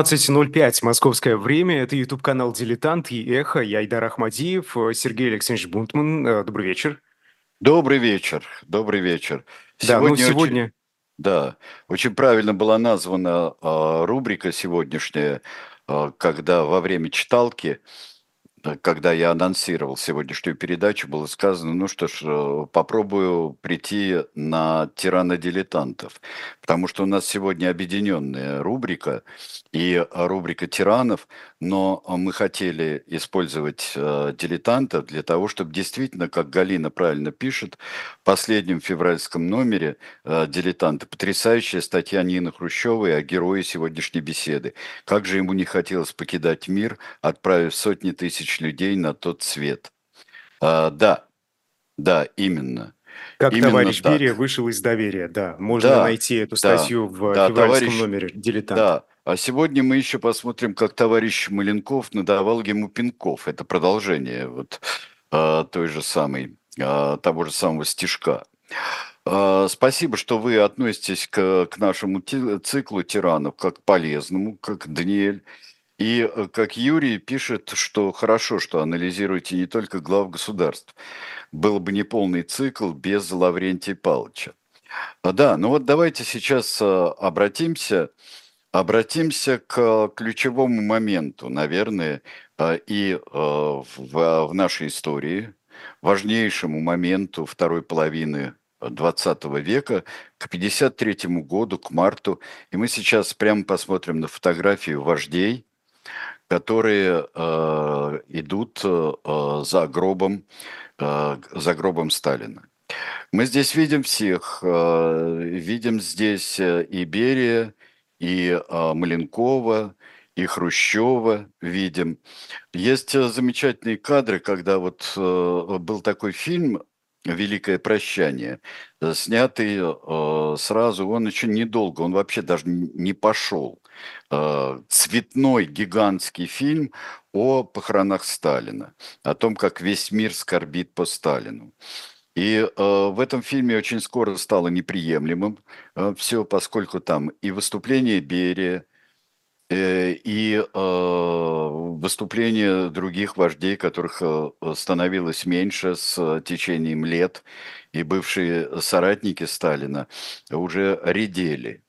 18.05 московское время. Это YouTube-канал «Дилетант» и «Эхо». Я Айдар Ахмадиев, Сергей Алексеевич Бунтман. Э, добрый вечер. Добрый вечер. Добрый вечер. Да, ну сегодня... Очень, да, очень правильно была названа э, рубрика сегодняшняя, э, когда во время читалки Э, когда я анонсировал сегодняшнюю передачу, было сказано, ну что ж, э, попробую прийти на тирана дилетантов, потому что у нас сегодня объединенная рубрика и рубрика тиранов, но мы хотели использовать э, дилетантов для того, чтобы действительно, как Галина правильно пишет, в последнем февральском номере э, дилетанты, потрясающая статья Нины Хрущевой о герое сегодняшней беседы. Как же ему не хотелось покидать мир, отправив сотни тысяч людей на тот свет. А, да, да, именно. Как Именно товарищ так. Берия вышел из доверия, да. Можно Да, найти эту да, статью в да, февральском товарищ, номере «Дилетант». да. А сегодня мы еще посмотрим, как товарищ Маленков надавал ему пинков. Это продолжение вот а, той же самой, а, того же самого стишка. А, Спасибо, что вы относитесь к, к нашему циклу тиранов как к полезному, как Даниэль. И э, как Юрий пишет, что хорошо, что анализируете не только глав государств. Был бы неполный цикл без Лаврентия Павловича. Да, ну вот давайте сейчас э, обратимся, обратимся к ключевому моменту, наверное, э, и э, в, нашей истории, важнейшему моменту второй половины 20 века, к 53 году, к марту. И мы сейчас прямо посмотрим на фотографию вождей, которые э, идут э, за гробом, э, за гробом Сталина. Мы здесь видим всех, э, видим здесь э, и Берия, и э, Маленкова, и Хрущева видим. Есть э, замечательные кадры, когда вот э, был такой фильм «Великое прощание», э, снятый сразу, он очень недолго, он вообще даже не пошел. Цветной гигантский фильм о похоронах Сталина, о том, как весь мир скорбит по Сталину. И э, в этом фильме очень скоро стало неприемлемым все, поскольку там и выступление Берия, э, и э, выступления других вождей, которых э, становилось меньше с э, течением лет, и бывшие соратники Сталина уже редели.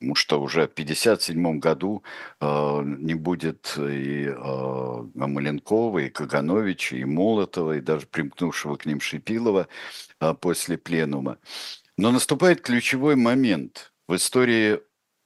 Потому что уже в 1957 году э, не будет и э, Маленкова, и Кагановича, и Молотова, и даже примкнувшего к ним Шипилова э, после пленума. Но наступает ключевой момент в истории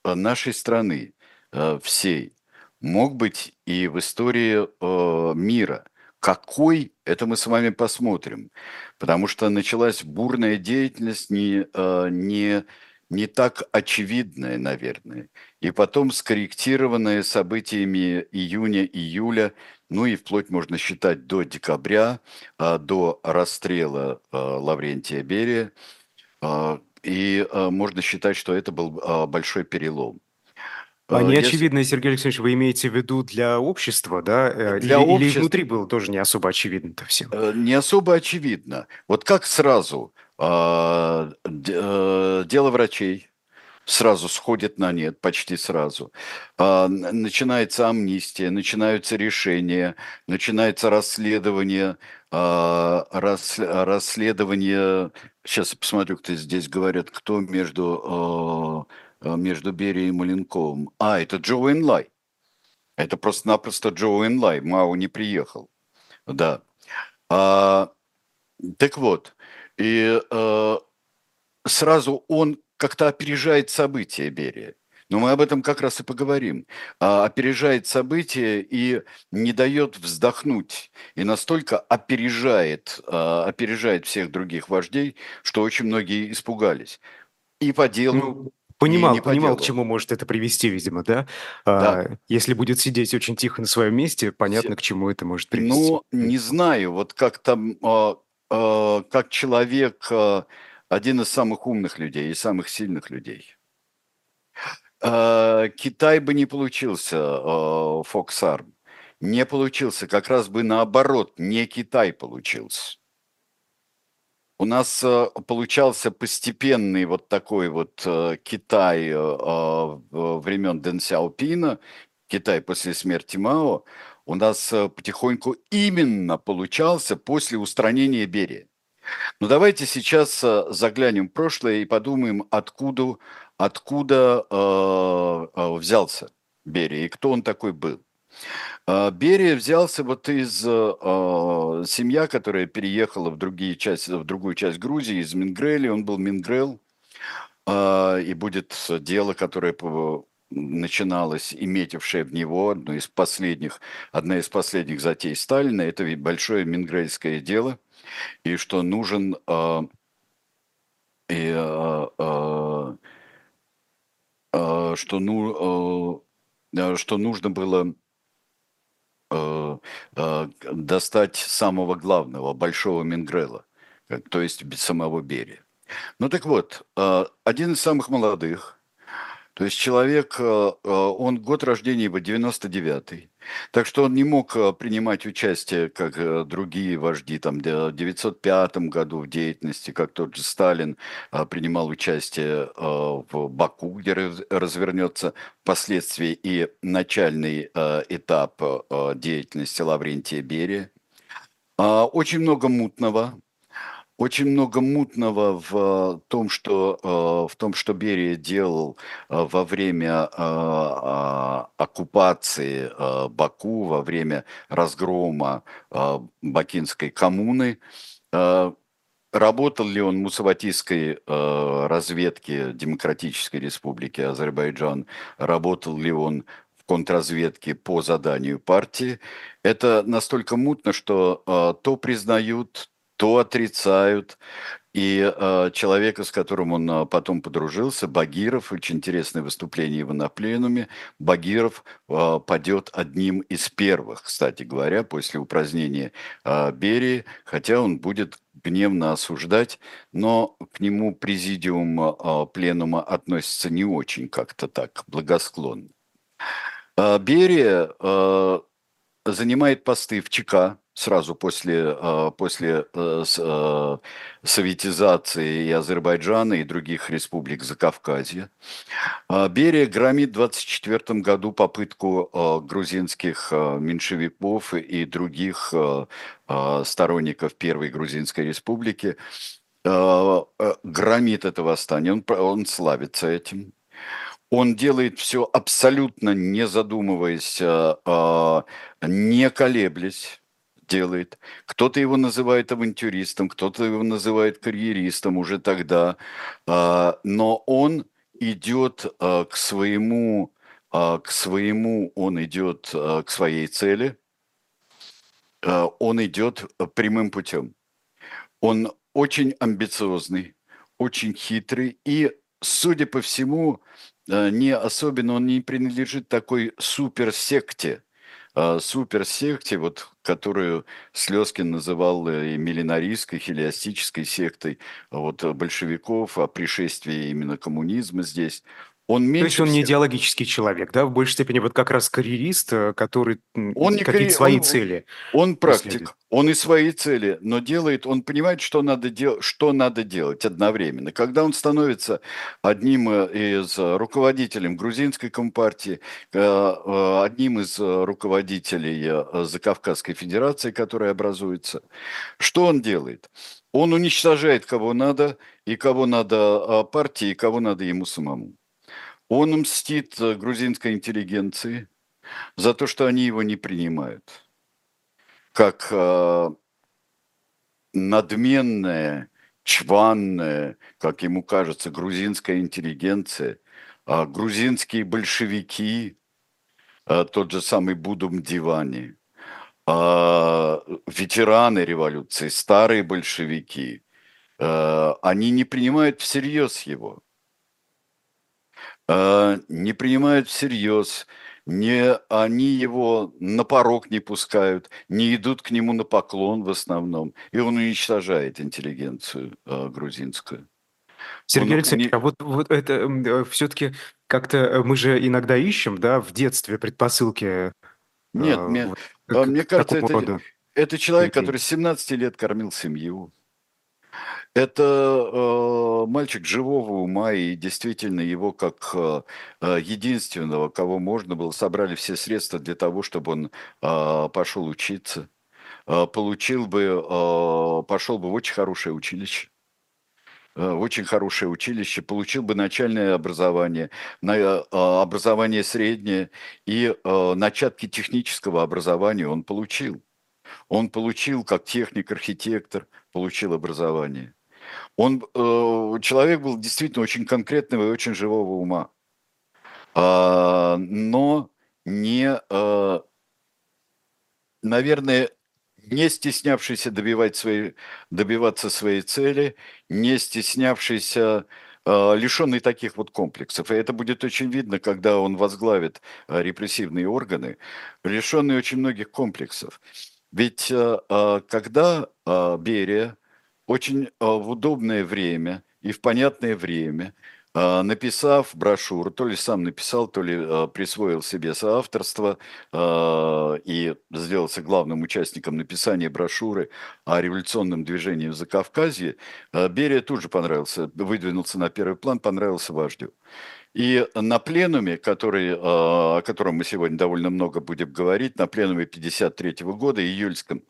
нашей страны, э, всей, мог быть и в истории э, мира. Какой, это мы с вами посмотрим. Потому что началась бурная деятельность не, э, не, не так очевидная, наверное. И потом скорректированная событиями июня-июля, ну и вплоть можно считать до декабря, э, до расстрела э, Лаврентия Берия. Э, И можно считать, что это был большой перелом. А Э, Если неочевидное, Сергей Алексеевич, вы имеете в виду для общества, да? Э, для Или, или общества внутри было тоже не особо очевидно-то всем? э, не особо очевидно. Вот как сразу а, дело врачей сразу сходит на нет, почти сразу. А, Начинается амнистия, начинаются решения, начинается расследование, а, рас- расследование. Сейчас я посмотрю, кто здесь говорят, кто между э, э, между Берией и Маленковым. А, это Джо Энлай. Это просто-напросто Джо Энлай. Мао не приехал. Да. А, так вот, и э, сразу он как-то опережает события Берия. Но мы об этом как раз и поговорим. А, опережает события и не дает вздохнуть. И настолько опережает, а, опережает всех других вождей, что очень многие испугались. И по делу, Ну, понимал, понимал, к делу. чему может это привести, видимо, да? Да. А, Если будет сидеть очень тихо на своем месте, понятно, к чему это может привести. Ну, не знаю, вот как там, а, как человек, а, один из самых умных людей и самых сильных людей. А, Китай бы не получился, а, Фоксарм. Не получился, как раз бы наоборот, не Китай получился. у нас э, получался постепенный вот такой вот э, Китай э, времен Дэн Сяопина, Китай после смерти Мао, у нас потихоньку именно получался после устранения Берии. Но давайте сейчас заглянем в прошлое и подумаем, откуда, откуда э, взялся Берия и кто он такой был. Берия взялся вот из э, семья, которая переехала в, другие части, в другую часть Грузии, из Мингрели. Он был Мингрел. Э, и будет дело, которое начиналось, и метившее в него, одно из последних, одна из последних затей Сталина, это ведь большое мингрельское дело, и что нужен э, и, э, э, э, что, ну, э, что нужно было Э, э, достать самого главного, большого Мингрела, то есть самого Берия. Ну так вот, э, один из самых молодых, то есть человек, он год рождения его 99-й, так что он не мог э, принимать участие, как э, другие вожди, там, в 1905 году в деятельности, как тот же Сталин э, принимал участие в Баку, где развернется впоследствии и начальный этап деятельности Лаврентия Берия. А, очень много мутного, очень много мутного в э, том, что, э, в том, что Берия делал э, во время а, оккупации Баку, во время разгрома Бакинской коммуны. Работал ли он в Мусаватийской разведке Демократической Республики Азербайджан? Работал ли он в контрразведке по заданию партии? Это настолько мутно, что то признают, то отрицают. И э, человека, с которым он э, потом подружился, Багиров, очень интересное выступление его на пленуме, Багиров э, падет одним из первых, кстати говоря, после упразднения э, Берии, хотя он будет гневно осуждать, но к нему президиум э, пленума относится не очень как-то так благосклонно. Э, Берия э, занимает посты в ЧК, сразу после, а, после э, э, советизации и Азербайджана, и других республик Закавказья. А, Берия громит в 1924 году попытку а, грузинских меньшевиков и других сторонников Первой Грузинской республики громит это восстание, он, он славится этим. Он делает все абсолютно не задумываясь, не колеблясь делает. Кто-то его называет авантюристом, кто-то его называет карьеристом уже тогда. А, но он идет а, к своему, а, к своему, он идет к своей цели, он идет прямым путем. Он очень амбициозный, очень хитрый и, судя по всему, не особенно он не принадлежит такой суперсекте, а, суперсекте, вот, которую Слезкин называл и миллинаристской, хелиастической сектой вот, большевиков, о пришествии именно коммунизма здесь, он меньше То есть он всех... не идеологический человек, да, в большей степени вот как раз карьерист, э, который он какие-то карьер... свои он, цели. Он практик, он и свои цели, но делает, он понимает, что надо, дел... что надо делать одновременно. Когда он становится одним э, из руководителей грузинской компартии, э, одним из руководителей Закавказской Федерации, которая образуется, что он делает? Он уничтожает кого надо, и кого надо партии, и кого надо ему самому. Он мстит э, грузинской интеллигенции за то, что они его не принимают. Как э, надменная, чванная, как ему кажется, грузинская интеллигенция, а грузинские большевики, а тот же самый Будум Дивани, а ветераны революции, старые большевики, а, они не принимают всерьез его. А, не принимают всерьез, не, они его на порог не пускают, не идут к нему на поклон в основном, и он уничтожает интеллигенцию э, грузинскую. Сергей он, Алексеевич, не... а вот, вот это все-таки как-то мы же иногда ищем, да, в детстве предпосылки. Нет, э, мне, вот, мне кажется, это, это человек, который с 17 лет кормил семью. Это э, мальчик живого ума, и действительно его как э, э, единственного, кого можно было, собрали все средства для того, чтобы он э, пошел учиться, э, получил бы, э, пошел бы в очень хорошее училище э, очень хорошее училище, получил бы начальное образование, э, образование среднее и начатки технического образования он получил. Он получил как техник-архитектор, получил образование. Он, э, человек был действительно очень конкретного и очень живого ума, а, но не, э, наверное, не стеснявшийся добивать свои, добиваться своей цели, не стеснявшийся, э, лишенный таких вот комплексов. И это будет очень видно, когда он возглавит э, репрессивные органы, лишенный очень многих комплексов. Ведь э, э, когда э, Берия очень в удобное время и в понятное время, написав брошюру, то ли сам написал, то ли присвоил себе соавторство и сделался главным участником написания брошюры о революционном движении в Закавказье, Берия тут же понравился, выдвинулся на первый план, понравился вождю. И на пленуме, который, а, о котором мы сегодня довольно много будем говорить, на пленуме 53 года, июльском,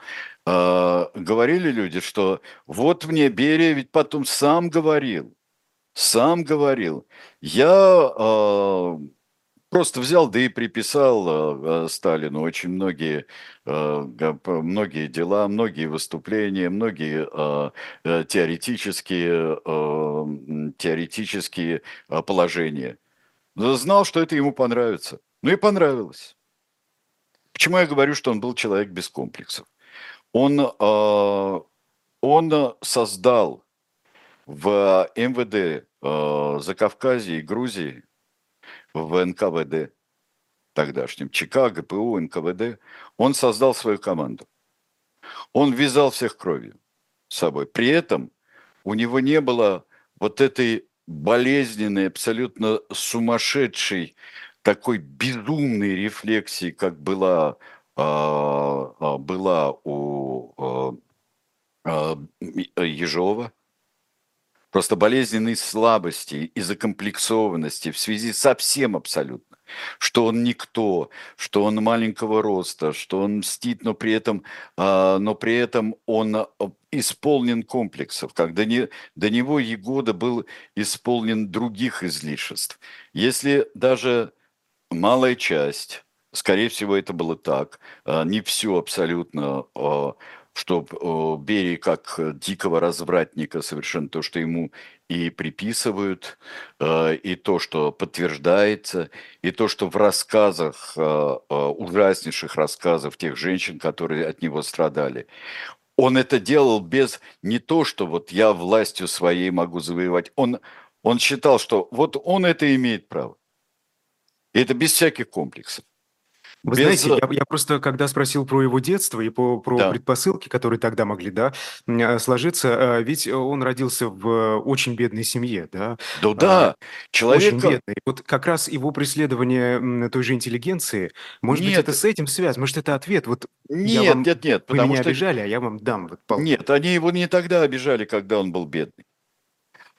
а, говорили люди, что вот мне Берия ведь потом сам говорил, сам говорил, я а, просто взял, да и приписал Сталину очень многие, многие дела, многие выступления, многие э, теоретические, теоретические положения. Знал, что это ему понравится. Ну и понравилось. Почему я говорю, что он был человек без комплексов? Он, он создал в МВД Закавказье и Грузии в НКВД тогдашнем, ЧК, ГПУ, НКВД, он создал свою команду. Он вязал всех кровью с собой. При этом у него не было вот этой болезненной, абсолютно сумасшедшей, такой безумной рефлексии, как была, а, а, была у а, Ежова, просто болезненной слабости и закомплексованности в связи со всем абсолютно. Что он никто, что он маленького роста, что он мстит, но при этом, а, но при этом он а, исполнен комплексов, как до, не, до него Егода был исполнен других излишеств. Если даже малая часть, скорее всего, это было так, а, не все абсолютно что Берии как дикого развратника совершенно то, что ему и приписывают, э, и то, что подтверждается, и то, что в рассказах, э, э, ужаснейших рассказов тех женщин, которые от него страдали, он это делал без не то, что вот я властью своей могу завоевать. Он, он считал, что вот он это имеет право. И это без всяких комплексов. Вы Без... знаете, я, я просто, когда спросил про его детство и по, про да. предпосылки, которые тогда могли да, а, сложиться, а, ведь он родился в очень бедной семье, да? Да, да. Человек... Очень бедный. Вот как раз его преследование той же интеллигенции, может нет. быть, это с этим связано? Может, это ответ? Вот нет, вам... нет, нет. Вы меня что... обижали, а я вам дам. Вот, палку. Нет, они его не тогда обижали, когда он был бедный.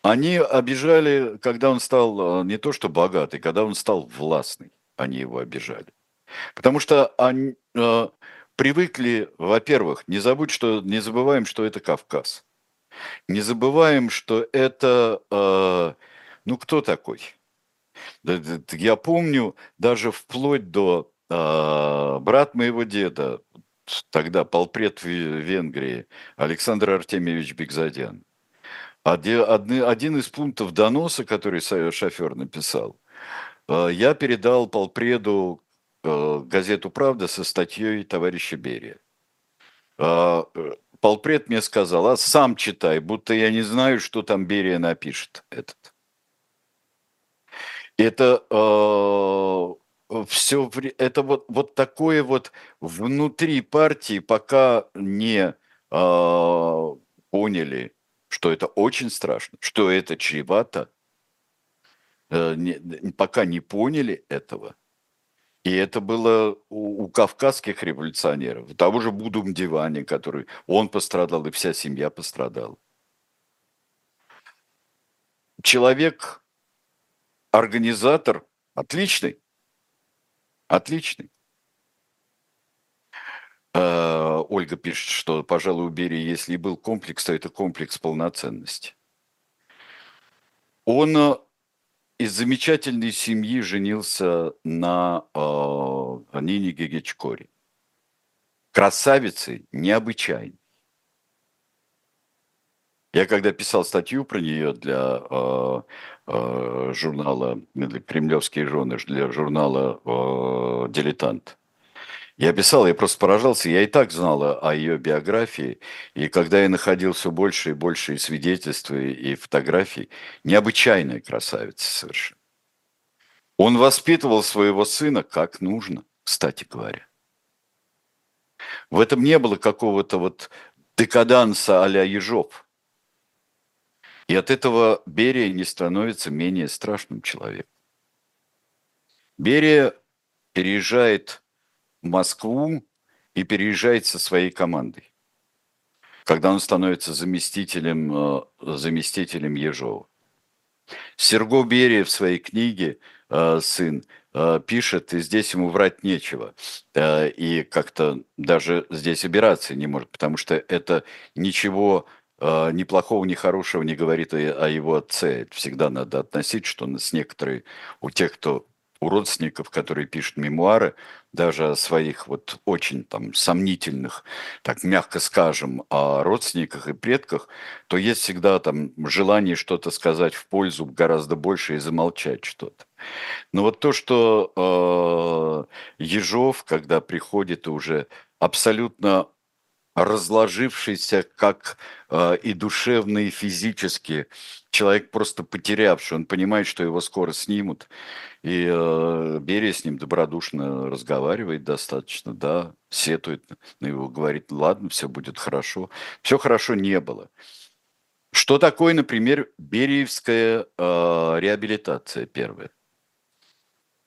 Они обижали, когда он стал а, не то что богатый, когда он стал властный. Они его обижали. Потому что они э, привыкли, во-первых, не забудь, что не забываем, что это Кавказ. Не забываем, что это, э, ну кто такой? Я помню даже вплоть до э, брат моего деда, тогда полпред Венгрии, Александр Артемьевич Бекзадян. Один из пунктов доноса, который шофер написал, э, я передал полпреду газету «Правда» со статьей товарища Берия. А, э, полпред мне сказал, а сам читай, будто я не знаю, что там Берия напишет этот. Это э, все, это вот, вот такое вот внутри партии, пока не э, поняли, что это очень страшно, что это чревато, э, не, пока не поняли этого – и это было у, у кавказских революционеров, у того же Будум Дивани, который он пострадал, и вся семья пострадала. человек, организатор, отличный, отличный. Э, Ольга пишет, что, пожалуй, у Берии, если и был комплекс, то это комплекс полноценности. Он э, из замечательной семьи женился на э, Нине Гегечкоре. Красавицы необычайной. Я когда писал статью про нее для э, э, журнала, для «Кремлевские жены», для журнала э, «Дилетант», я писал, я просто поражался, я и так знал о ее биографии, и когда я находил все больше и больше и свидетельств, и фотографий, необычайная красавица совершенно. Он воспитывал своего сына как нужно, кстати говоря. В этом не было какого-то вот декаданса а-ля Ежов. И от этого Берия не становится менее страшным человеком. Берия переезжает Москву и переезжает со своей командой. Когда он становится заместителем, э, заместителем Ежова. Серго Берия в своей книге э, «Сын» э, пишет, и здесь ему врать нечего. И как-то даже здесь обираться не может, потому что это ничего ни плохого, ни хорошего не говорит о его отце. Это всегда надо относить, что с некоторой, у тех, кто у родственников, которые пишут мемуары, даже о своих вот очень там сомнительных, так мягко скажем, о родственниках и предках, то есть всегда там желание что-то сказать в пользу гораздо больше и замолчать что-то. Но вот то, что э, Ежов, когда приходит уже абсолютно разложившийся как э, и душевно, и физически, человек просто потерявший, он понимает, что его скоро снимут, и э, Берия с ним добродушно разговаривает достаточно, да, сетует на его, говорит, ладно, все будет хорошо. Все хорошо не было. Что такое, например, Бериевская э, реабилитация первая?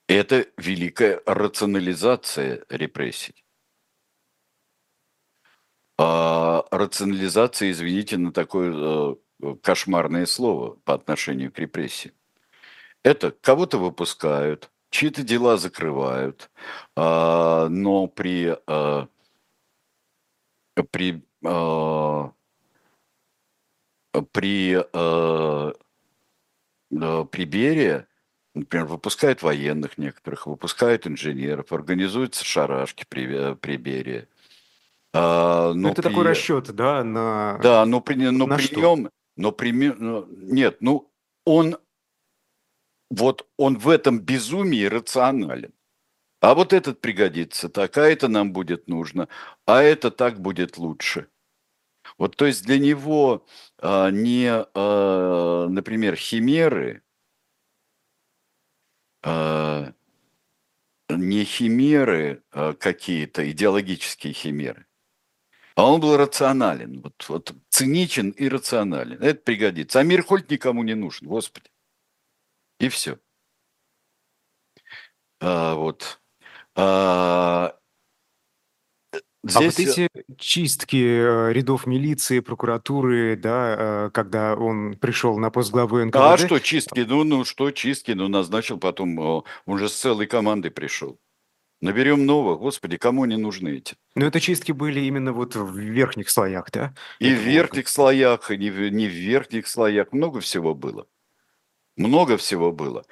Это великая рационализация репрессий. А рационализация, извините, на такое э, кошмарное слово по отношению к репрессиям. Это кого-то выпускают, чьи-то дела закрывают, а, но при, а, при, а, при, при Берии, например, выпускают военных некоторых, выпускают инженеров, организуются шарашки при, при Берии. А, но это при... такой расчет, да, на... Да, но при, но на при что? нем, но при, нет, ну, он вот он в этом безумии рационален. А вот этот пригодится так, а это нам будет нужно, а это так будет лучше. Вот то есть для него а, не, а, например, химеры, а, не химеры а, какие-то, идеологические химеры, а он был рационален, вот, вот циничен и рационален. Это пригодится. А мир хоть никому не нужен, Господи. И все. А, вот. А, Здесь... А вот эти чистки э, рядов милиции, прокуратуры, да, э, когда он пришел на пост главы НКВД... А что чистки? Ну, ну что чистки? Ну, назначил потом, он же с целой командой пришел. Наберем новых, господи, кому они нужны эти? Но это чистки были именно вот в верхних слоях, да? И в верхних слоях, и не в, не в верхних слоях, много всего было. Много всего было.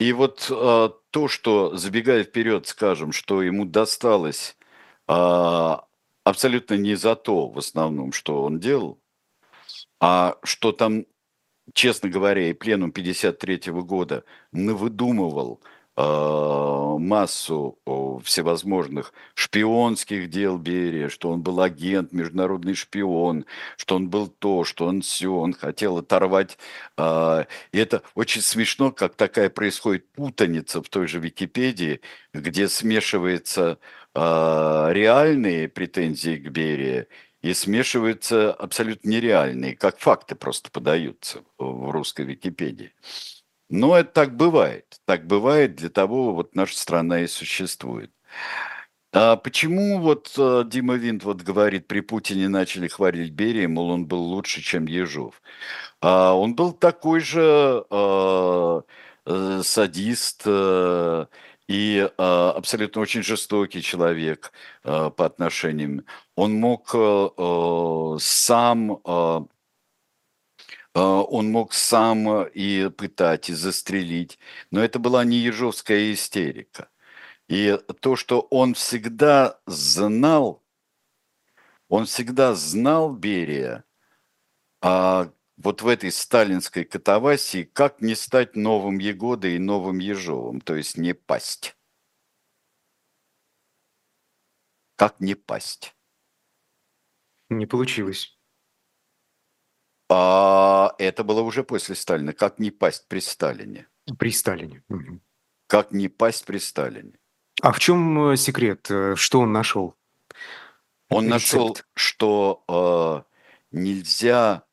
И вот а, то, что, забегая вперед, скажем, что ему досталось а, абсолютно не за то, в основном, что он делал, а что там, честно говоря, и пленум 53 года навыдумывал – массу всевозможных шпионских дел Берия, что он был агент, международный шпион, что он был то, что он все, он хотел оторвать. А, и это очень смешно, как такая происходит путаница в той же Википедии, где смешиваются а, реальные претензии к Берии и смешиваются абсолютно нереальные, как факты просто подаются в русской Википедии. Но это так бывает. Так бывает, для того вот наша страна и существует. А почему вот э, Дима Винт вот говорит, при Путине начали хвалить Берия, мол, он был лучше, чем Ежов? А он был такой же э, э, садист э, и э, абсолютно очень жестокий человек э, по отношениям. Он мог э, э сам э, он мог сам и пытать, и застрелить. Но это была не ежовская истерика. И то, что он всегда знал, он всегда знал Берия, а вот в этой сталинской катавасии, как не стать новым Егодой и новым Ежовым, то есть не пасть. Как не пасть. Не получилось. А это было уже после Сталина. Как не пасть при Сталине? При Сталине. Как не пасть при Сталине? А в чем э, секрет? Э, что он нашел? Он Рецепт. нашел, что э, нельзя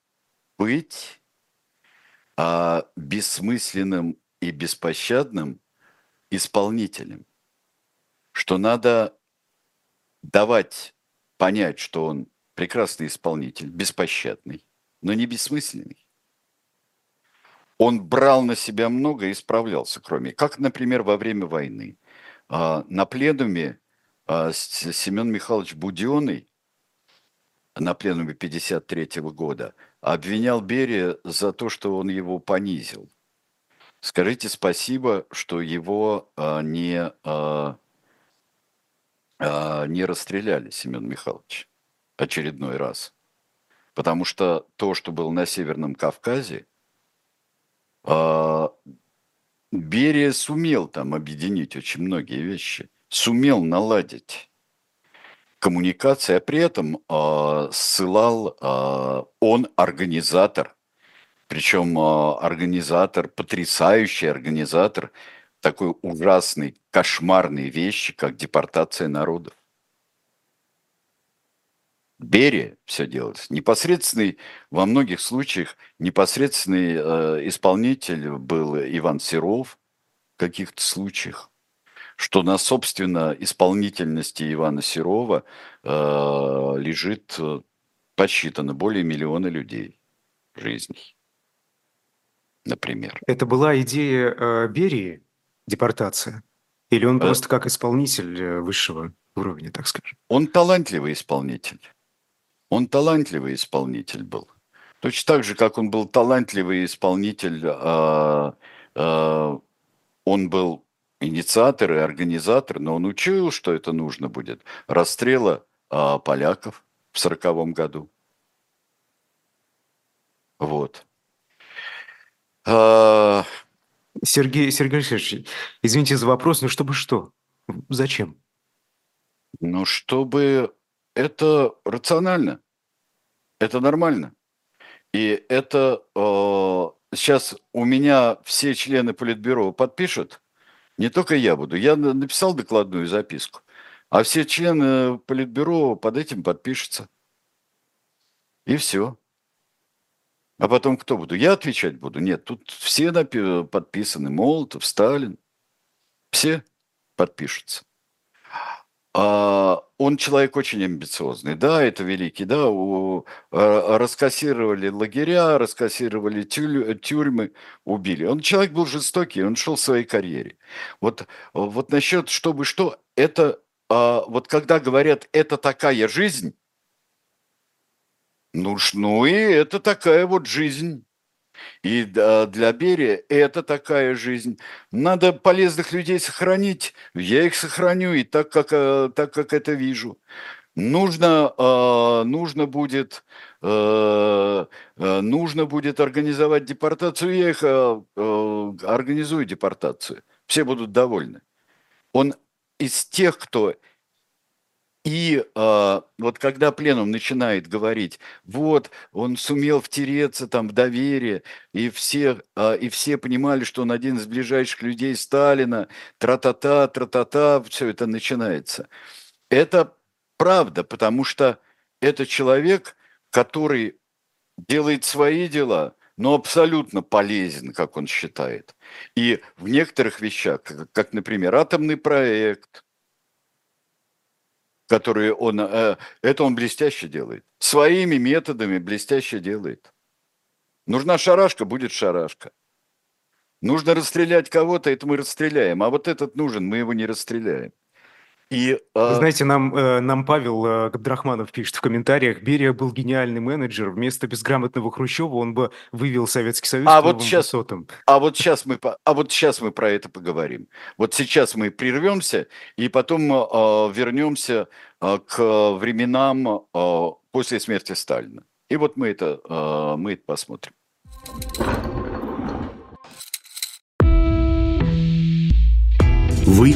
быть э, бессмысленным и беспощадным исполнителем. Что надо давать понять, что он прекрасный исполнитель, беспощадный, но не бессмысленный. Он брал на себя много и справлялся, кроме, как, например, во время войны – а, на пленуме а, Семен Михайлович Буденный на пленуме 53 года обвинял Берия за то, что он его понизил. Скажите спасибо, что его а, не, не расстреляли, Семен Михайлович, очередной раз. Потому что то, что было на Северном Кавказе, Берия сумел там объединить очень многие вещи, сумел наладить коммуникации, а при этом э, ссылал э, он организатор, причем организатор, потрясающий организатор такой ужасной, кошмарной вещи, как депортация народов. Берия все делалось. Непосредственный, во многих случаях, непосредственный э, исполнитель был Иван Серов в каких-то случаях, что на, собственно, исполнительности Ивана Серова э, лежит э, подсчитано более миллиона людей жизней, например. Это была идея э, Берии, депортация? Или он э, просто как исполнитель э, высшего уровня, так скажем? Он талантливый исполнитель. Он талантливый исполнитель был. Точно так же, как он был талантливый исполнитель, э, э, он был инициатор и организатор, но он учил, что это нужно будет. Расстрела э, поляков в сороковом году. Вот. А... Сергей, Сергей Алексеевич, извините за вопрос, но чтобы что? Зачем? Ну, чтобы это рационально. Это нормально. И это э, сейчас у меня все члены Политбюро подпишут. Не только я буду. Я написал докладную записку. А все члены Политбюро под этим подпишутся. И все. А потом кто буду? Я отвечать буду? Нет, тут все подписаны. Молотов, Сталин. Все подпишутся. А, он человек очень амбициозный, да, это великий, да, у, а, раскассировали лагеря, раскассировали тюль, тюрьмы, убили. Он человек был жестокий, он шел в своей карьере. Вот, вот насчет чтобы что, это, а, вот когда говорят, это такая жизнь, ну, ну и это такая вот жизнь. И для Берия это такая жизнь. Надо полезных людей сохранить. Я их сохраню и так, как, э, так, как это вижу. Нужно, э, нужно, будет, э, нужно будет организовать депортацию. Я их организую депортацию. Все будут довольны. Он из тех, кто и э, вот когда пленум начинает говорить, вот он сумел втереться там в доверие, и все, э, и все понимали, что он один из ближайших людей Сталина, тра-та-та, тра-та-та, все это начинается. Это правда, потому что это человек, который делает свои дела, но абсолютно полезен, как он считает. И в некоторых вещах, как, например, атомный проект – которые он... Э, это он блестяще делает. Своими методами блестяще делает. Нужна шарашка, будет шарашка. Нужно расстрелять кого-то, это мы расстреляем. А вот этот нужен, мы его не расстреляем. И, Вы э, знаете, нам, э, нам Павел э, Габдрахманов пишет в комментариях, Берия был гениальный менеджер, вместо безграмотного Хрущева он бы вывел Советский Союз а вот сейчас, высотам. А вот, сейчас мы, а вот сейчас мы про это поговорим. Вот сейчас мы прервемся и потом э, вернемся э, к временам э, после смерти Сталина. И вот мы это, э, мы это посмотрим. Вы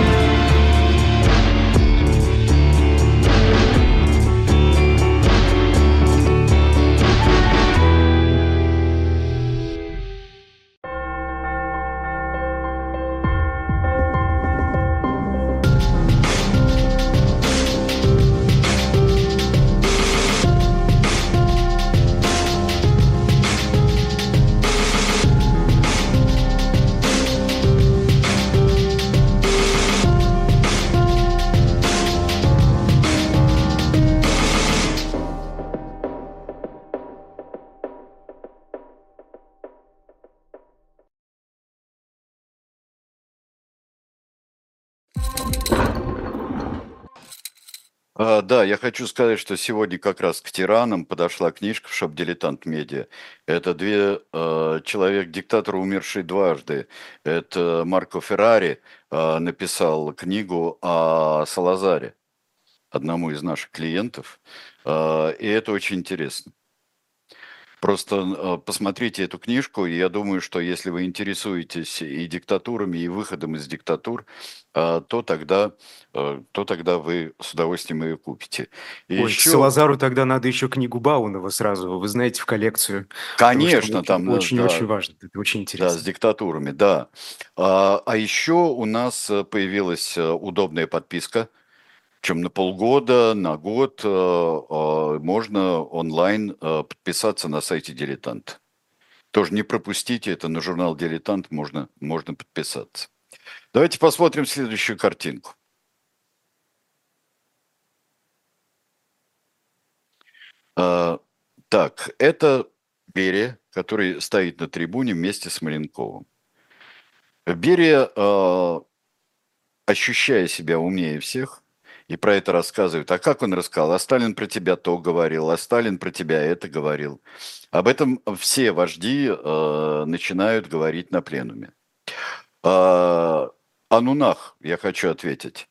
А, да, я хочу сказать, что сегодня как раз к тиранам подошла книжка в шоп «Дилетант Медиа». Это две э, человек-диктатор, умерший дважды. Это Марко Феррари э, написал книгу о Салазаре, одному из наших клиентов. Э, и это очень интересно. Просто э, посмотрите эту книжку, и я думаю, что если вы интересуетесь и диктатурами, и выходом из диктатур, э, то тогда, э, то тогда вы с удовольствием ее купите. И Ой, еще... Салазару тогда надо еще книгу Баунова сразу, вы знаете, в коллекцию. Конечно, там... Очень-очень да, важно, это очень интересно. Да, с диктатурами, да. А, а еще у нас появилась удобная подписка – чем на полгода, на год э, э, можно онлайн э, подписаться на сайте «Дилетант». Тоже не пропустите это, на журнал «Дилетант» можно, можно подписаться. Давайте посмотрим следующую картинку. Так, это Берия, который стоит на трибуне вместе с Маленковым. Берия, ощущая себя умнее всех, и про это рассказывают. А как он рассказал? А Сталин про тебя то говорил, а Сталин про тебя это говорил. Об этом все вожди э, начинают говорить на пленуме. А, о Нунах я хочу ответить.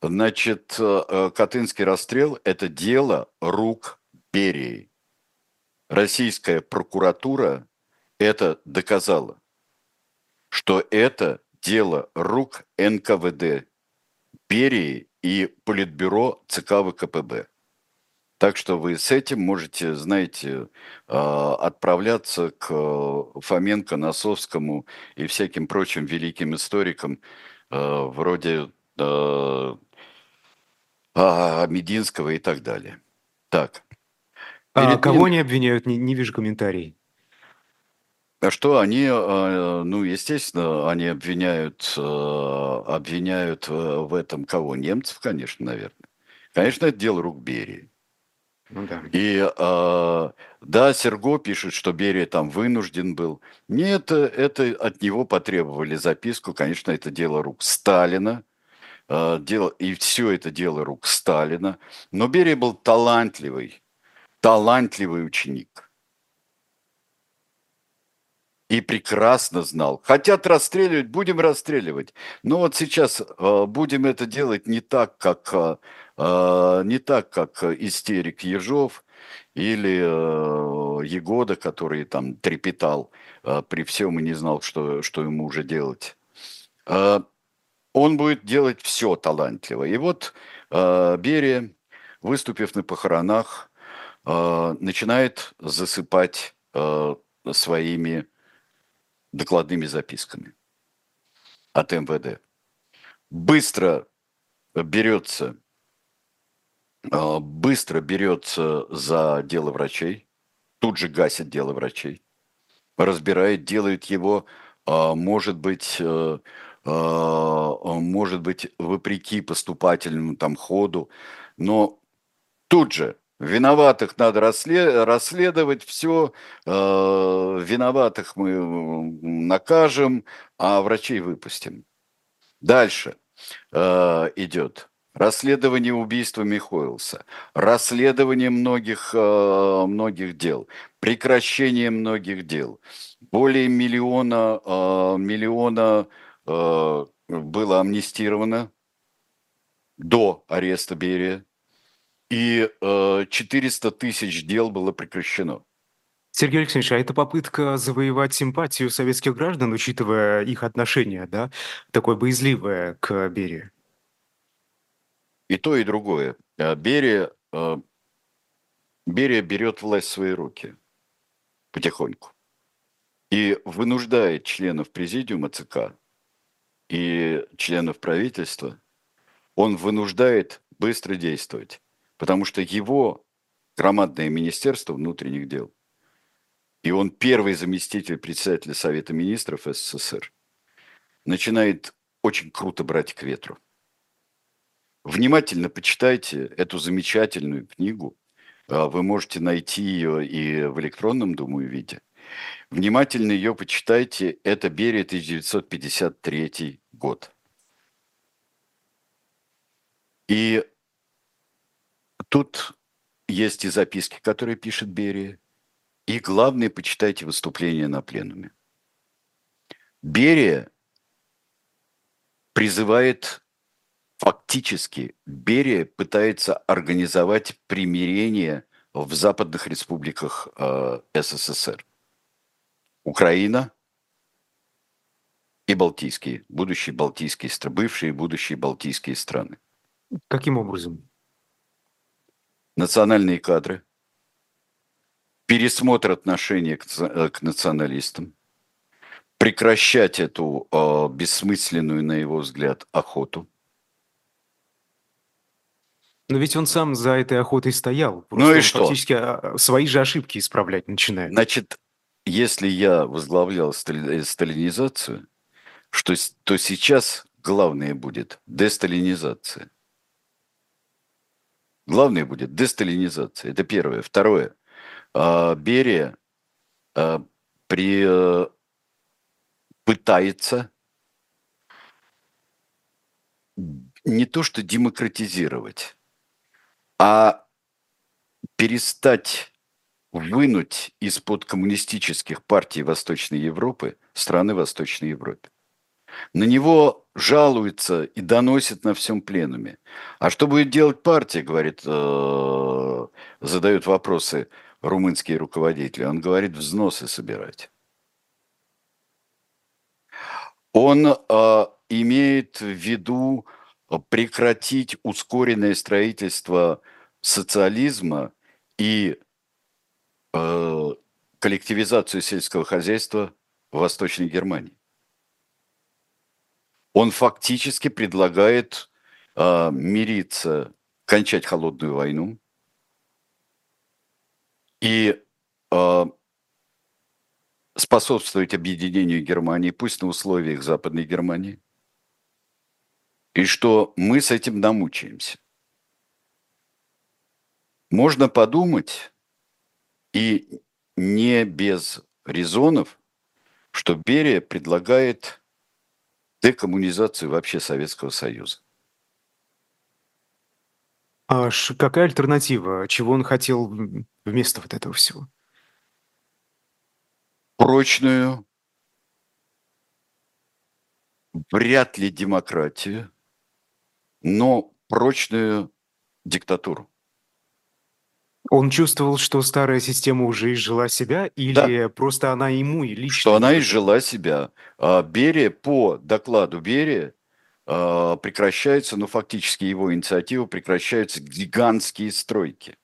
Значит, э, Катынский расстрел – это дело рук Берии. Российская прокуратура это доказала, что это дело рук НКВД Берии и Политбюро ЦК ВКПБ. Так что вы с этим можете, знаете, а, отправляться к Фоменко, Носовскому и всяким прочим великим историкам а, вроде а, Мединского и так далее. Так. А кого ним... они обвиняют? Не, не вижу комментариев. А что они, а, ну, естественно, они обвиняют, а, обвиняют в этом кого? Немцев, конечно, наверное. Конечно, это дело рук Берии. Ну, да. И да, Серго пишет, что Берия там вынужден был. Нет, это от него потребовали записку. Конечно, это дело рук Сталина. Дело, и все это дело рук Сталина. Но Берия был талантливый, талантливый ученик и прекрасно знал. Хотят расстреливать, будем расстреливать. Но вот сейчас э, будем это делать не так, как э, э не так, как истерик Ежов или э, Егода, который там трепетал э, при всем и не знал, что, что ему уже делать. Э, он будет делать все талантливо. И вот э, Берия, выступив на похоронах, э, начинает засыпать э, своими докладными записками от МВД. Быстро берется, а, быстро берется за дело врачей, тут же гасит дело врачей, разбирает, делает его, а, может быть, э, может быть, вопреки поступательному там ходу, но тут же Виноватых надо расследовать, все. Э, виноватых мы накажем, а врачей выпустим. Дальше э, идет расследование убийства Михоилса, расследование многих, э, многих дел, прекращение многих дел. Более миллиона, миллиона было амнистировано до ареста Берия и э, 400 тысяч дел было прекращено. Сергей Алексеевич, а это попытка завоевать симпатию советских граждан, учитывая их отношение, да, такое боязливое к Берии? И то, и другое. А Берия, э, Берия берет власть в свои руки потихоньку и вынуждает членов президиума ЦК и членов правительства, он вынуждает быстро действовать потому что его громадное Министерство внутренних дел, и он первый заместитель председателя Совета Министров СССР, начинает очень круто брать к ветру. Внимательно почитайте эту замечательную книгу. А, вы можете найти ее и в электронном, думаю, виде. Внимательно ее почитайте. Это Берия, 1953 год. И Тут есть и записки, которые пишет Берия, и главное, почитайте выступление на пленуме. Берия призывает фактически, Берия пытается организовать примирение в западных республиках э, СССР. Украина и Балтийские, будущие Балтийские бывшие и будущие Балтийские страны. Каким образом? Национальные кадры, пересмотр отношения к, э, к националистам, прекращать эту э, бессмысленную, на его взгляд, охоту. Но ведь он сам за этой охотой стоял. ну и что? Фактически а, а, свои же ошибки исправлять начинает. Значит, если я возглавлял стали, сталинизацию, что, то сейчас главное будет десталинизация. Главное будет десталинизация. Это первое. Второе. А, Берия а, при, э, пытается не то что демократизировать, а перестать вынуть из-под коммунистических партий Восточной Европы страны Восточной Европы. На него жалуются и доносят на всем пленуме. А что будет делать партия, говорит, э, задают вопросы румынские руководители. Он говорит, взносы собирать. Он э, имеет в виду прекратить ускоренное строительство социализма и э, коллективизацию сельского хозяйства в Восточной Германии он фактически предлагает э, мириться, кончать холодную войну и э, способствовать объединению Германии, пусть на условиях Западной Германии, и что мы с этим намучаемся. Можно подумать, и не без резонов, что Берия предлагает декоммунизацию вообще Советского Союза. А какая альтернатива? Чего он хотел вместо вот этого всего? Прочную, вряд ли демократию, но прочную диктатуру. Он чувствовал, что старая система уже изжила себя, или да. просто она ему и лично? Что она изжила себя. А, Берия, по докладу Берия, а, прекращаются, ну, фактически его инициатива, прекращаются гигантские стройки.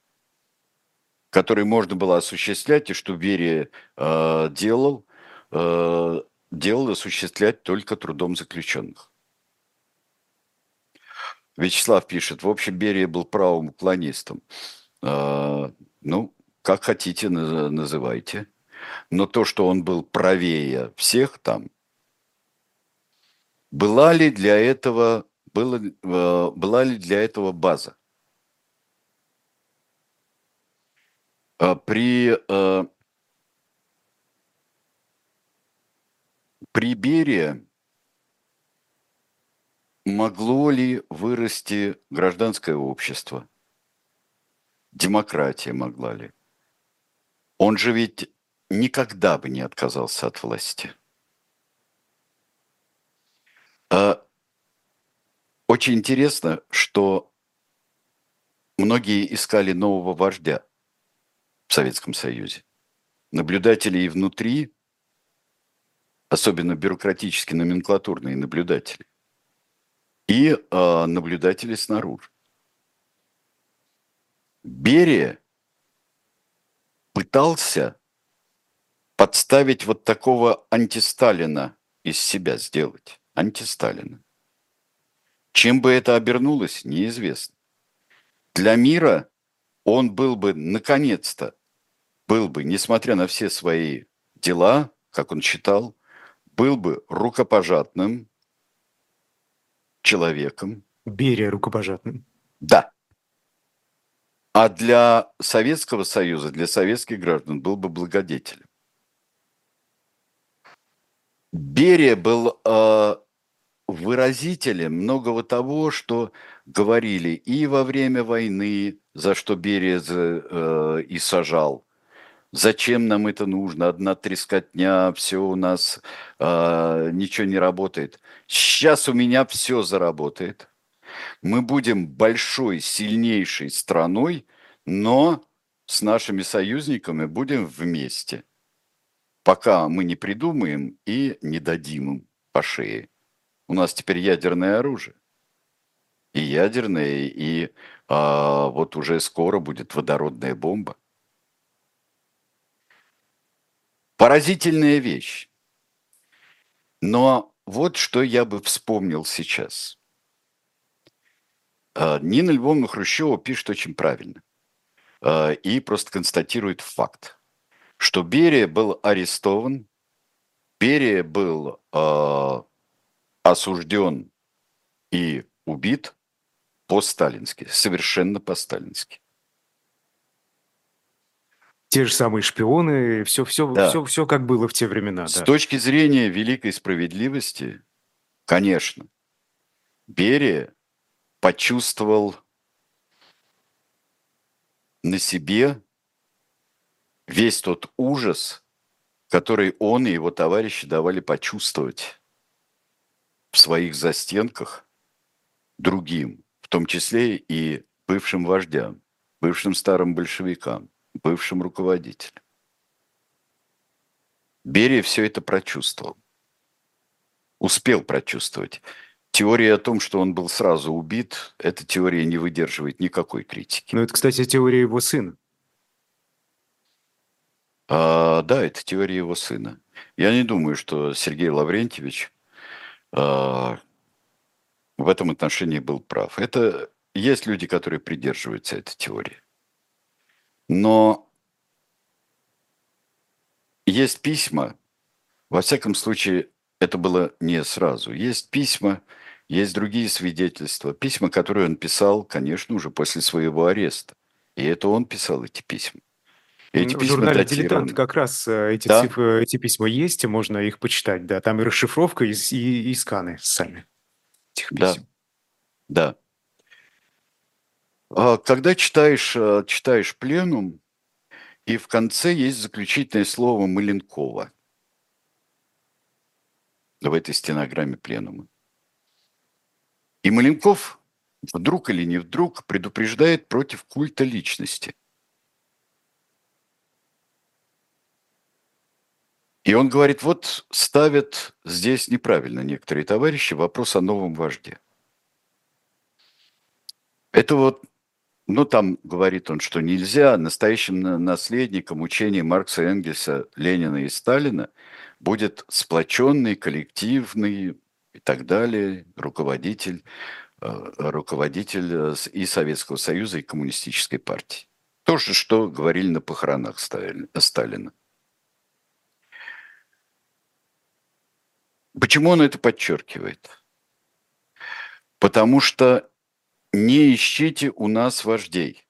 который можно было осуществлять, и что Берия э, делал, делал осуществлять только трудом заключенных. Вячеслав пишет, в общем, Берия был правым уклонистом. Э, ну, как хотите, называйте. Но то, что он был правее всех там, была ли для этого, было, э, была ли для этого база? А при, э, при Берии могло ли вырасти гражданское общество? Демократия могла ли? Он же ведь никогда бы не отказался от власти. А, очень интересно, что многие искали нового вождя в Советском Союзе. Наблюдатели и внутри, особенно бюрократически номенклатурные наблюдатели, и э, наблюдатели снаружи. Берия пытался подставить вот такого антисталина из себя сделать. Антисталина. Чем бы это обернулось, неизвестно. Для мира он был бы, наконец-то, был бы, несмотря на все свои дела, как он считал, был бы рукопожатным человеком. Берия рукопожатным. Да. А для Советского Союза, для советских граждан был бы благодетелем. Берия был э, выразителем многого того, что говорили и во время войны, за что Берия э, и сажал. Зачем нам это нужно? Одна трескотня, все у нас, э, ничего не работает. Сейчас у меня все заработает. Мы будем большой, сильнейшей страной, но с нашими союзниками будем вместе – пока мы не придумаем и не дадим им по шее. У нас теперь ядерное оружие. И ядерное, и а, вот уже скоро будет водородная бомба. Поразительная вещь. Но вот что я бы вспомнил сейчас. А, Нина Львовна Хрущева пишет очень правильно. А, и просто констатирует факт что Берия был арестован, Берия был э, осужден и убит по-сталински, совершенно по-сталински. Те же самые шпионы, все, все, да. все, все как было в те времена. С да. точки зрения великой справедливости, конечно, Берия почувствовал на себе весь тот ужас, который он и его товарищи давали почувствовать в своих застенках другим, в том числе и бывшим вождям, бывшим старым большевикам, бывшим руководителям. Берия все это прочувствовал. Успел прочувствовать. Теория о том, что он был сразу убит, эта теория не выдерживает никакой критики. Ну, это, кстати, теория его сына. А, да, это теория его сына. Я не думаю, что Сергей Лаврентьевич а, в этом отношении был прав. Это есть люди, которые придерживаются этой теории. Но есть письма, во всяком случае, это было не сразу. Есть письма, есть другие свидетельства. Письма, которые он писал, конечно, уже после своего ареста. И это он писал эти письма. Эти в журнале «Дилетант» как раз э, эти, да? цифры, эти письма есть, можно их почитать, да. Там и расшифровка, и, и, и сканы сами этих писем. Да, да. Когда читаешь, э, читаешь «Пленум», и в конце есть заключительное слово Маленкова в этой стенограмме пленума. И Маленков вдруг или не вдруг предупреждает против культа личности. И он говорит, вот ставят здесь неправильно некоторые товарищи вопрос о новом вожде. Это вот Ну, там говорит он, что нельзя настоящим наследником учения Маркса, Энгельса, Ленина и Сталина будет сплоченный, коллективный и так далее руководитель, э, руководитель э, и Советского Союза, и Коммунистической партии. То же, что говорили на похоронах Сталина. Почему он это подчеркивает? Потому что не ищите у нас вождей.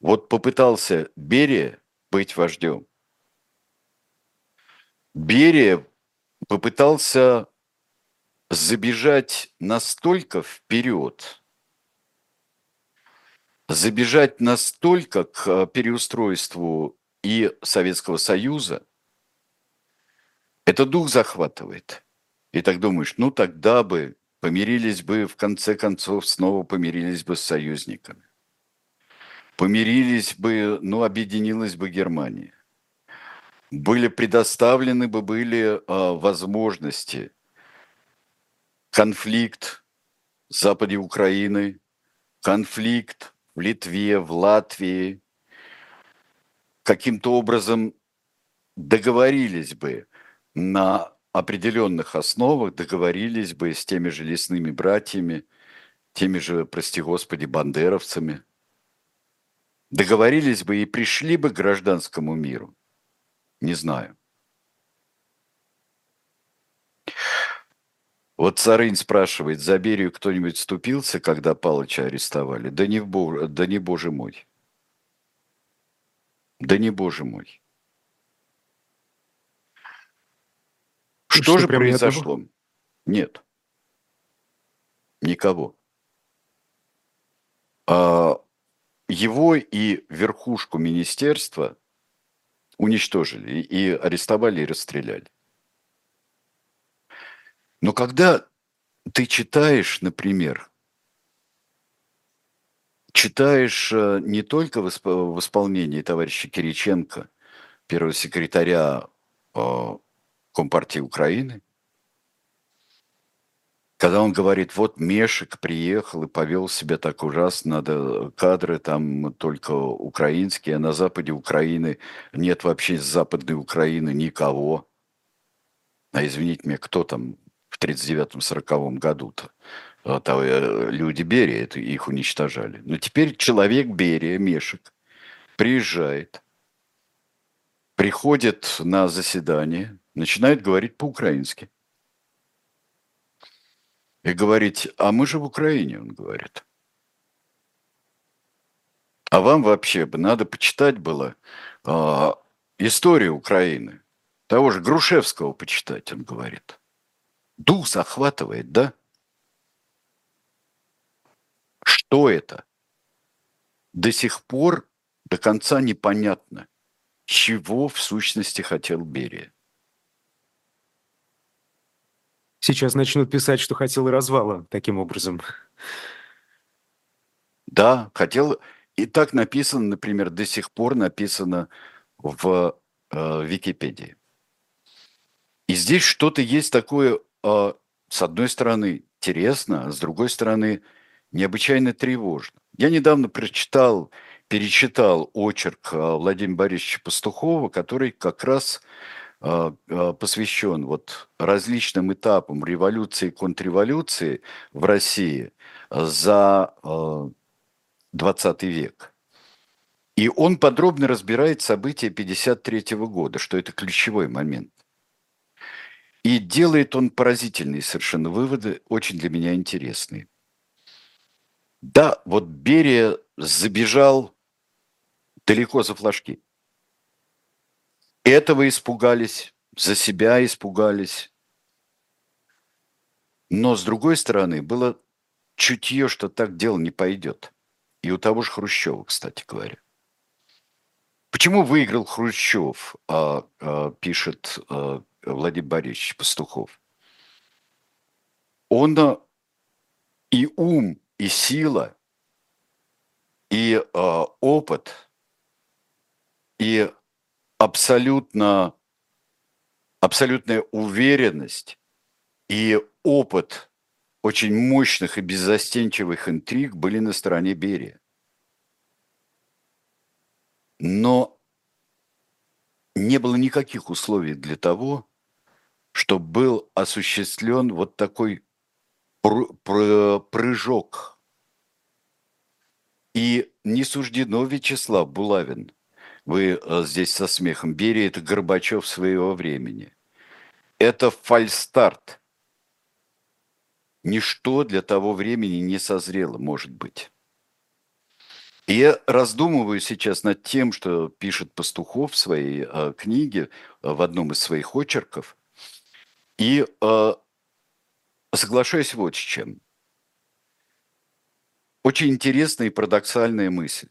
Вот попытался Берия быть вождем. Берия попытался забежать настолько вперед, забежать настолько к э, переустройству и Советского Союза, это дух захватывает. И так думаешь, ну тогда бы помирились бы, в конце концов, снова помирились бы с союзниками. Помирились бы, ну, объединилась бы Германия. Были предоставлены бы были э, возможности конфликт в западе Украины, конфликт в Литве, в Латвии, каким-то образом договорились бы на определенных основах, договорились бы с теми же лесными братьями, теми же, прости господи, бандеровцами, договорились бы и пришли бы к гражданскому миру. Не знаю. Вот Царынь спрашивает, за Берию кто-нибудь вступился, когда Палыча арестовали? Да не, бог, да не боже мой. Да не боже мой. Что, что же произошло? Нет. Никого. А, его и верхушку министерства уничтожили и арестовали и расстреляли. Но когда ты читаешь, например, читаешь э, не только в исполнении товарища Кириченко, первого секретаря э, Компартии Украины, когда он говорит, вот Мешек приехал и повел себя так ужасно, надо кадры там только украинские, а на западе Украины нет вообще с западной Украины никого. А извините меня, кто там в 39-40 году-то. То, э, люди Берия это, их уничтожали. Но теперь человек Берия, Мешек, приезжает, приходит на заседание, начинает говорить по-украински. И говорить, а мы же в Украине, он говорит. А вам вообще бы надо почитать было э, историю Украины. Того же Грушевского почитать, он говорит. Дух захватывает, да? Что это? До сих пор до конца непонятно, чего в сущности хотел Берия. Сейчас начнут писать, что хотел и развала таким образом. Да, хотел. И так написано, например, до сих пор написано в э, Википедии. И здесь что-то есть такое а, с одной стороны, интересно, а с другой стороны, необычайно тревожно. Я недавно прочитал, перечитал очерк а, Владимира Борисовича Пастухова, который как раз посвящен вот различным этапам революции и контрреволюции в России за 20 век. И он подробно разбирает события 1953 года, что это ключевой момент. И делает он поразительные совершенно выводы, очень для меня интересные. Да, вот Берия забежал далеко за флажки. Этого испугались, за себя испугались. Но, с другой стороны, было чутье, что так дело не пойдет. И у того же Хрущева, кстати говоря. Почему выиграл Хрущев, а, а, пишет а, Владимир Борисович Пастухов. Он э, и ум, и сила, и э, опыт, и абсолютно, абсолютная уверенность и опыт очень мощных и беззастенчивых интриг были на стороне Берия. Но не было никаких условий для того, чтобы был осуществлен вот такой прыжок. И не суждено Вячеслав Булавин, вы э, здесь со смехом, Берия – это Горбачев своего времени. Это фальстарт. Ничто для того времени не созрело, может быть. И я раздумываю сейчас над тем, что пишет Пастухов в своей э, книге, э, в одном из своих очерков, и э, соглашаюсь вот с чем. Очень интересная и парадоксальная мысль,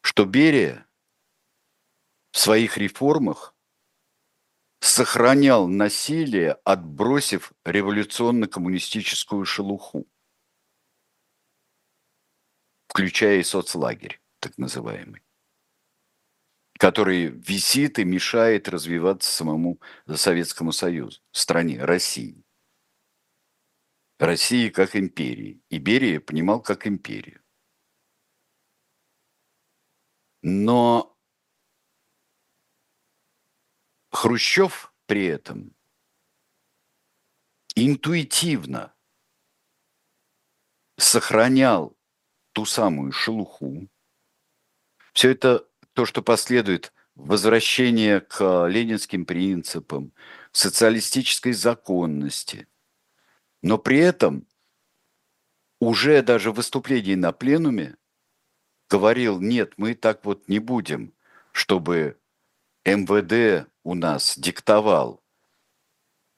что Берия в своих реформах сохранял насилие, отбросив революционно-коммунистическую шелуху включая и соцлагерь, так называемый, который висит и мешает развиваться самому Советскому Союзу, стране, России. России как империи. Иберия понимал как империю. Но Хрущев при этом интуитивно сохранял ту самую шелуху. Все это то, что последует возвращение к ленинским принципам, социалистической законности. Но при этом уже даже в выступлении на пленуме говорил, нет, мы так вот не будем, чтобы МВД у нас диктовал,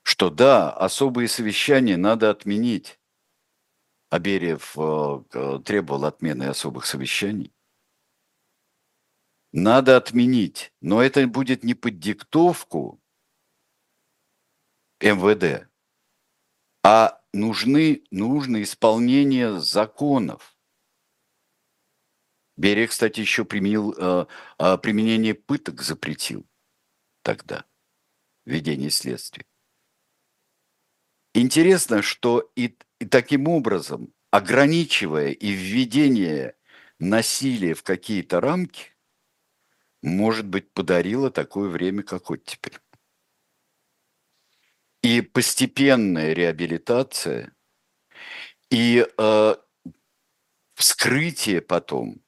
что да, особые совещания надо отменить. А Бериев э, требовал отмены особых совещаний. Надо отменить, но это будет не под диктовку МВД, а нужны, нужно исполнение законов. Берия, кстати, еще применил, э, э, применение пыток запретил тогда, ведение следствия. Интересно, что и, и таким образом, ограничивая и введение насилия в какие-то рамки, может быть, подарило такое время, как оттепель. И постепенная реабилитация, и э, вскрытие потом,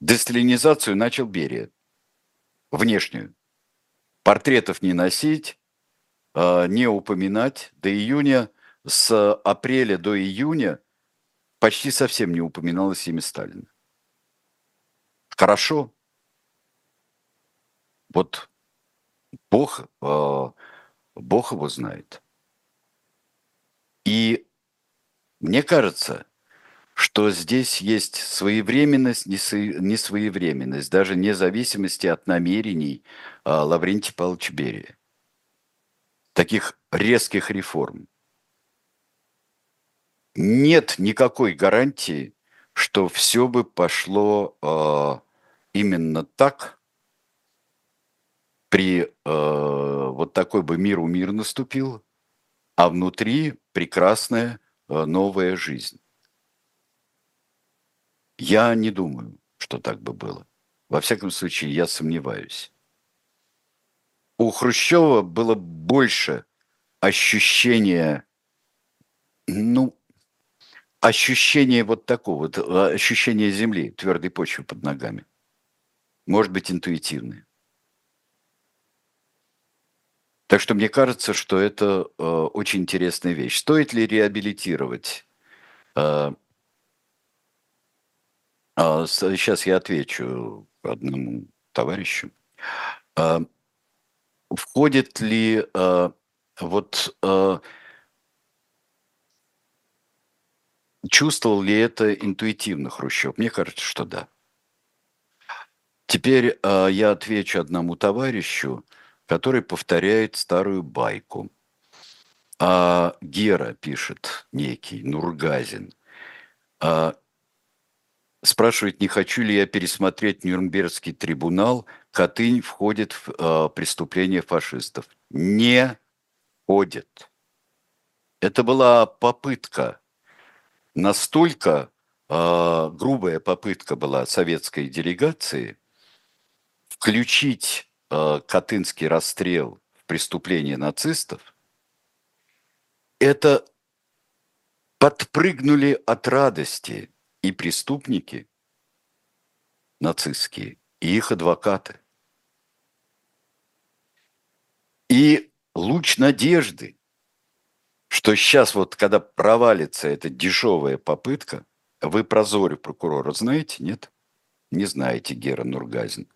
десталинизацию начал Берия, внешнюю. Портретов не носить, а, не упоминать до июня, с апреля до июня почти совсем не упоминалось имя Сталина. Хорошо. Вот Бог, а, Бог его знает. И мне кажется, что здесь есть своевременность, несвоевременность, даже независимости от намерений а, Лаврентия Павловича Берия таких резких реформ. Нет никакой гарантии, что все бы пошло э, именно так, при э, вот такой бы миру мир наступил, а внутри прекрасная э, новая жизнь. Я не думаю, что так бы было. Во всяком случае, я сомневаюсь у Хрущева было больше ощущения, ну, ощущение вот такого, вот, а, ощущение земли, твердой почвы под ногами. Может быть, интуитивное. Так что мне кажется, что это э, очень интересная вещь. Стоит ли реабилитировать? Э, э, сейчас я отвечу одному товарищу. Э, входит ли э, вот э, чувствовал ли это интуитивно Хрущев? Мне кажется, что да. Теперь э, я отвечу одному товарищу, который повторяет старую байку. А Гера пишет некий Нургазин. А, спрашивает, не хочу ли я пересмотреть Нюрнбергский трибунал – Катынь входит в э, преступление фашистов. Не входит. Это была попытка настолько э, грубая попытка была советской делегации включить э, Катынский расстрел в преступление нацистов, это подпрыгнули от радости и преступники нацистские, и их адвокаты. И луч надежды, что сейчас вот, когда провалится эта дешевая попытка, вы про Зорю прокурора знаете, нет? Не знаете Гера Нургазин,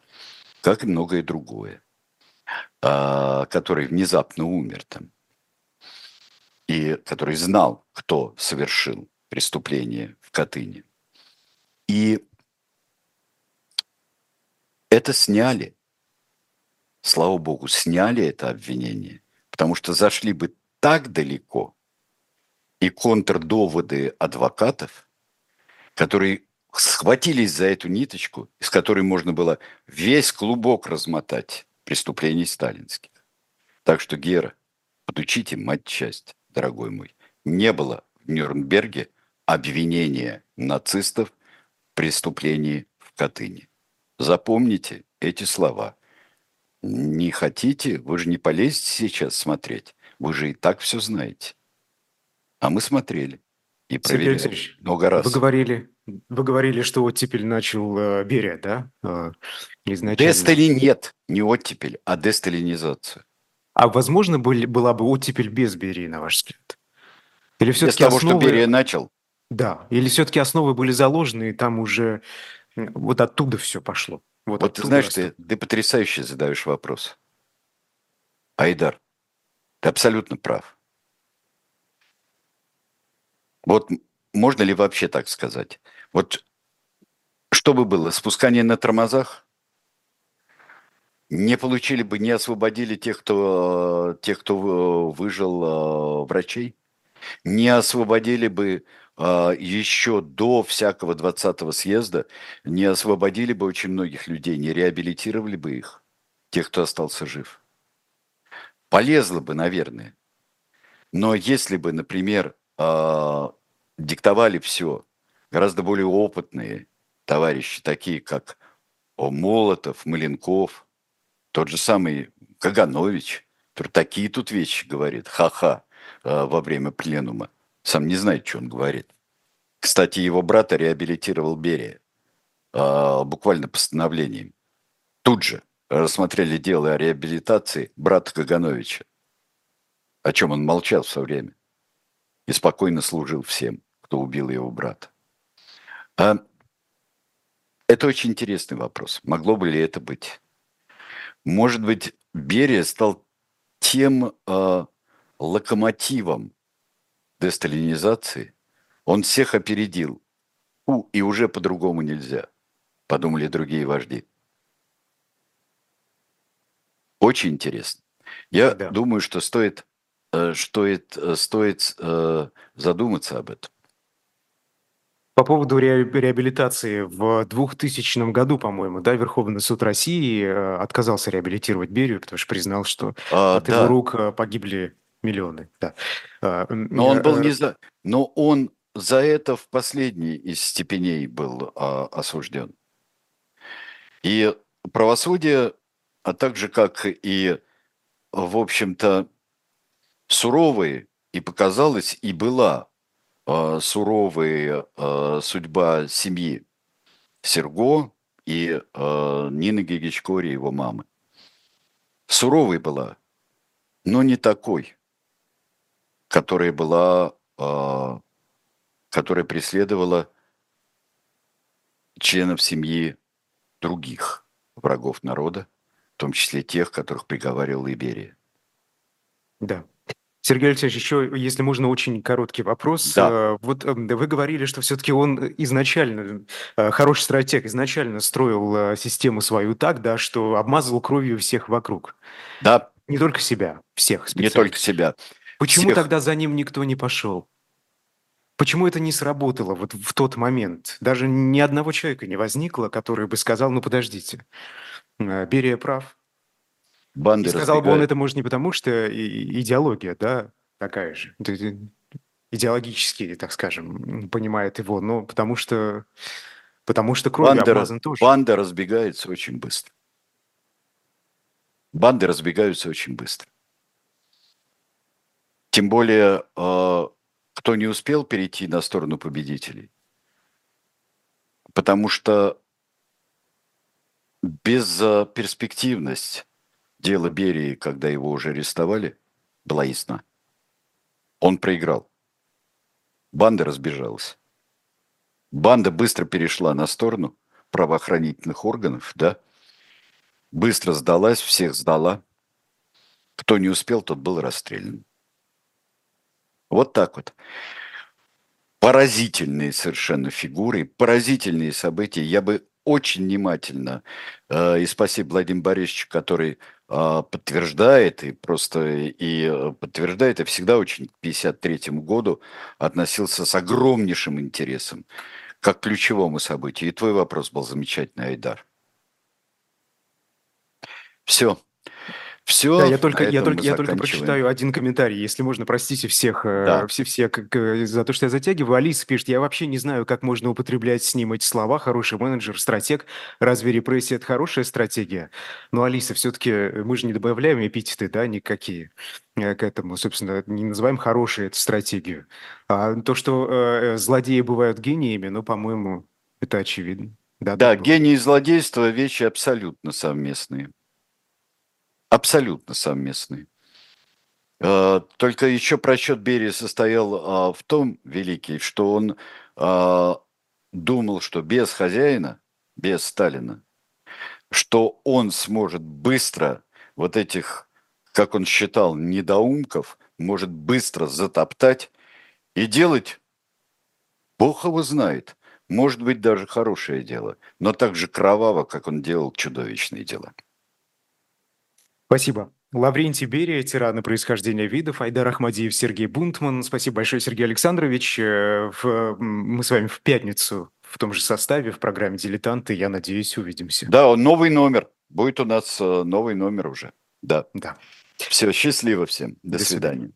как и многое другое, а, который внезапно умер там, и который знал, кто совершил преступление в Катыни. И это сняли. Слава богу, сняли это обвинение, потому что зашли бы так далеко, и контрдоводы адвокатов, которые схватились за эту ниточку, из которой можно было весь клубок размотать преступлений сталинских. Так что, Гера, подучите мать часть, дорогой мой. Не было в Нюрнберге обвинения нацистов в преступлении в Катыни. Запомните эти слова. Не хотите, вы же не полезете сейчас смотреть. Вы же и так все знаете. А мы смотрели и проверяли Сергей много раз. Вы говорили, вы говорили, что оттепель начал э, Берия, да? Э, изначально. Дестали нет, не оттепель, а десталинизацию. А возможно были, была бы оттепель без Берии, на ваш взгляд? Или все-таки без того, основы... что Берия начал? Да, или все-таки основы были заложены, и там уже вот оттуда все пошло. Вот, вот ты знаешь, ты, ты потрясающе задаешь вопрос. Айдар, ты абсолютно прав. Вот можно ли вообще так сказать? Вот что бы было, спускание на тормозах? Не получили бы, не освободили тех, кто, тех, кто выжил врачей? Не освободили бы а, еще до всякого 20-го съезда, не освободили бы очень многих людей, не реабилитировали бы их, тех, кто остался жив? Полезло бы, наверное. Но если бы, например, диктовали все гораздо более опытные товарищи, такие как Молотов, Маленков, тот же самый Каганович, такие тут вещи говорит, ха-ха, а, во время пленума. Сам не знает, что он говорит. Кстати, его брата реабилитировал Берия а, буквально постановлением. Тут же рассмотрели дело о реабилитации брата Кагановича, о чем он молчал в свое время и спокойно служил всем кто убил его брата. А это очень интересный вопрос. Могло бы ли это быть? Может быть, Берия стал тем э, локомотивом десталинизации. Он всех опередил. У, и уже по-другому нельзя, подумали другие вожди. Очень интересно. Я да. думаю, что стоит, э, стоит, э, стоит э, задуматься об этом. По поводу реабилитации в 2000 году, по-моему, да, Верховный суд России э, отказался реабилитировать Берию, потому что признал, что а, от да. его рук э, погибли миллионы. Да. А, но он был не за... Но он за это в последней из степеней был а, осужден. И правосудие, а также как и, в общем-то, суровые, и показалось, и была э, суровая э, судьба семьи Серго и э, Нины Гигичкори, его мамы. Суровой была, но не такой, которая была, которая преследовала членов семьи других врагов народа, в том числе тех, которых приговаривала Иберия. Да. Сергей Алексеевич, еще, если можно, очень короткий вопрос. Да. Э, вот эм, вы говорили, что все-таки он изначально, э, хороший стратег, изначально строил э, систему свою так, да, что обмазывал кровью всех вокруг. Да. Не только себя, всех. Не только себя. Почему всех. тогда за ним никто не пошел? Почему это не сработало вот в тот момент? Даже ни одного человека не возникло, который бы сказал, ну подождите, Берия прав, банды сказал бы он это, может, не потому, что идеология, да, такая же. идеологически, так скажем, понимает его, но потому что, потому что кровью Банда, обмазан тоже. банда разбегается очень быстро. Банды разбегаются очень быстро. Тем более, э, кто не успел перейти на сторону победителей. Потому что безперспективность дела Берии, когда его уже арестовали, была ясна. Он проиграл. Банда разбежалась. Банда быстро перешла на сторону правоохранительных органов, да, быстро сдалась, всех сдала. Кто не успел, тот был расстрелян. Вот так вот. Поразительные совершенно фигуры, поразительные события. Я бы очень внимательно, э, и спасибо Владимиру Борисовичу, который э, подтверждает, и просто и э, подтверждает, и всегда очень к 1953 году относился с огромнейшим интересом как к ключевому событию. И твой вопрос был замечательный, Айдар. Все. Все. Да, я только, я только, я только прочитаю один комментарий, если можно, простите всех, э, да. все, все как, за то, что я затягиваю. Алиса пишет, я вообще не знаю, как можно употреблять с ним эти слова, хороший менеджер, стратег. Разве репрессия – это хорошая стратегия? Но, Алиса, все-таки мы же не добавляем эпитеты, да, никакие э, к этому, собственно, не называем хорошей эту стратегию. А то, что э, злодеи бывают гениями, ну, по-моему, это очевидно. Да, да гений и злодейство – вещи абсолютно совместные. Абсолютно совместный. А, только еще просчет Берии состоял а, в том, Великий, что он а, думал, что без хозяина, без Сталина, что он сможет быстро вот этих, как он считал, недоумков, может быстро затоптать и делать, Бог его знает, может быть даже хорошее дело, но так же кроваво, как он делал чудовищные дела. Спасибо. Лаврентий Берия, тираны происхождения видов, Айдар Ахмадиев, Сергей Бунтман. Спасибо большое, Сергей Александрович. Э, мы с вами в пятницу в том же составе в программе «Дилетанты». Я надеюсь, увидимся. Да, новый номер. Будет у нас э, новый номер уже. Да. Да. Все, счастливо всем. До, До свидания. свидания.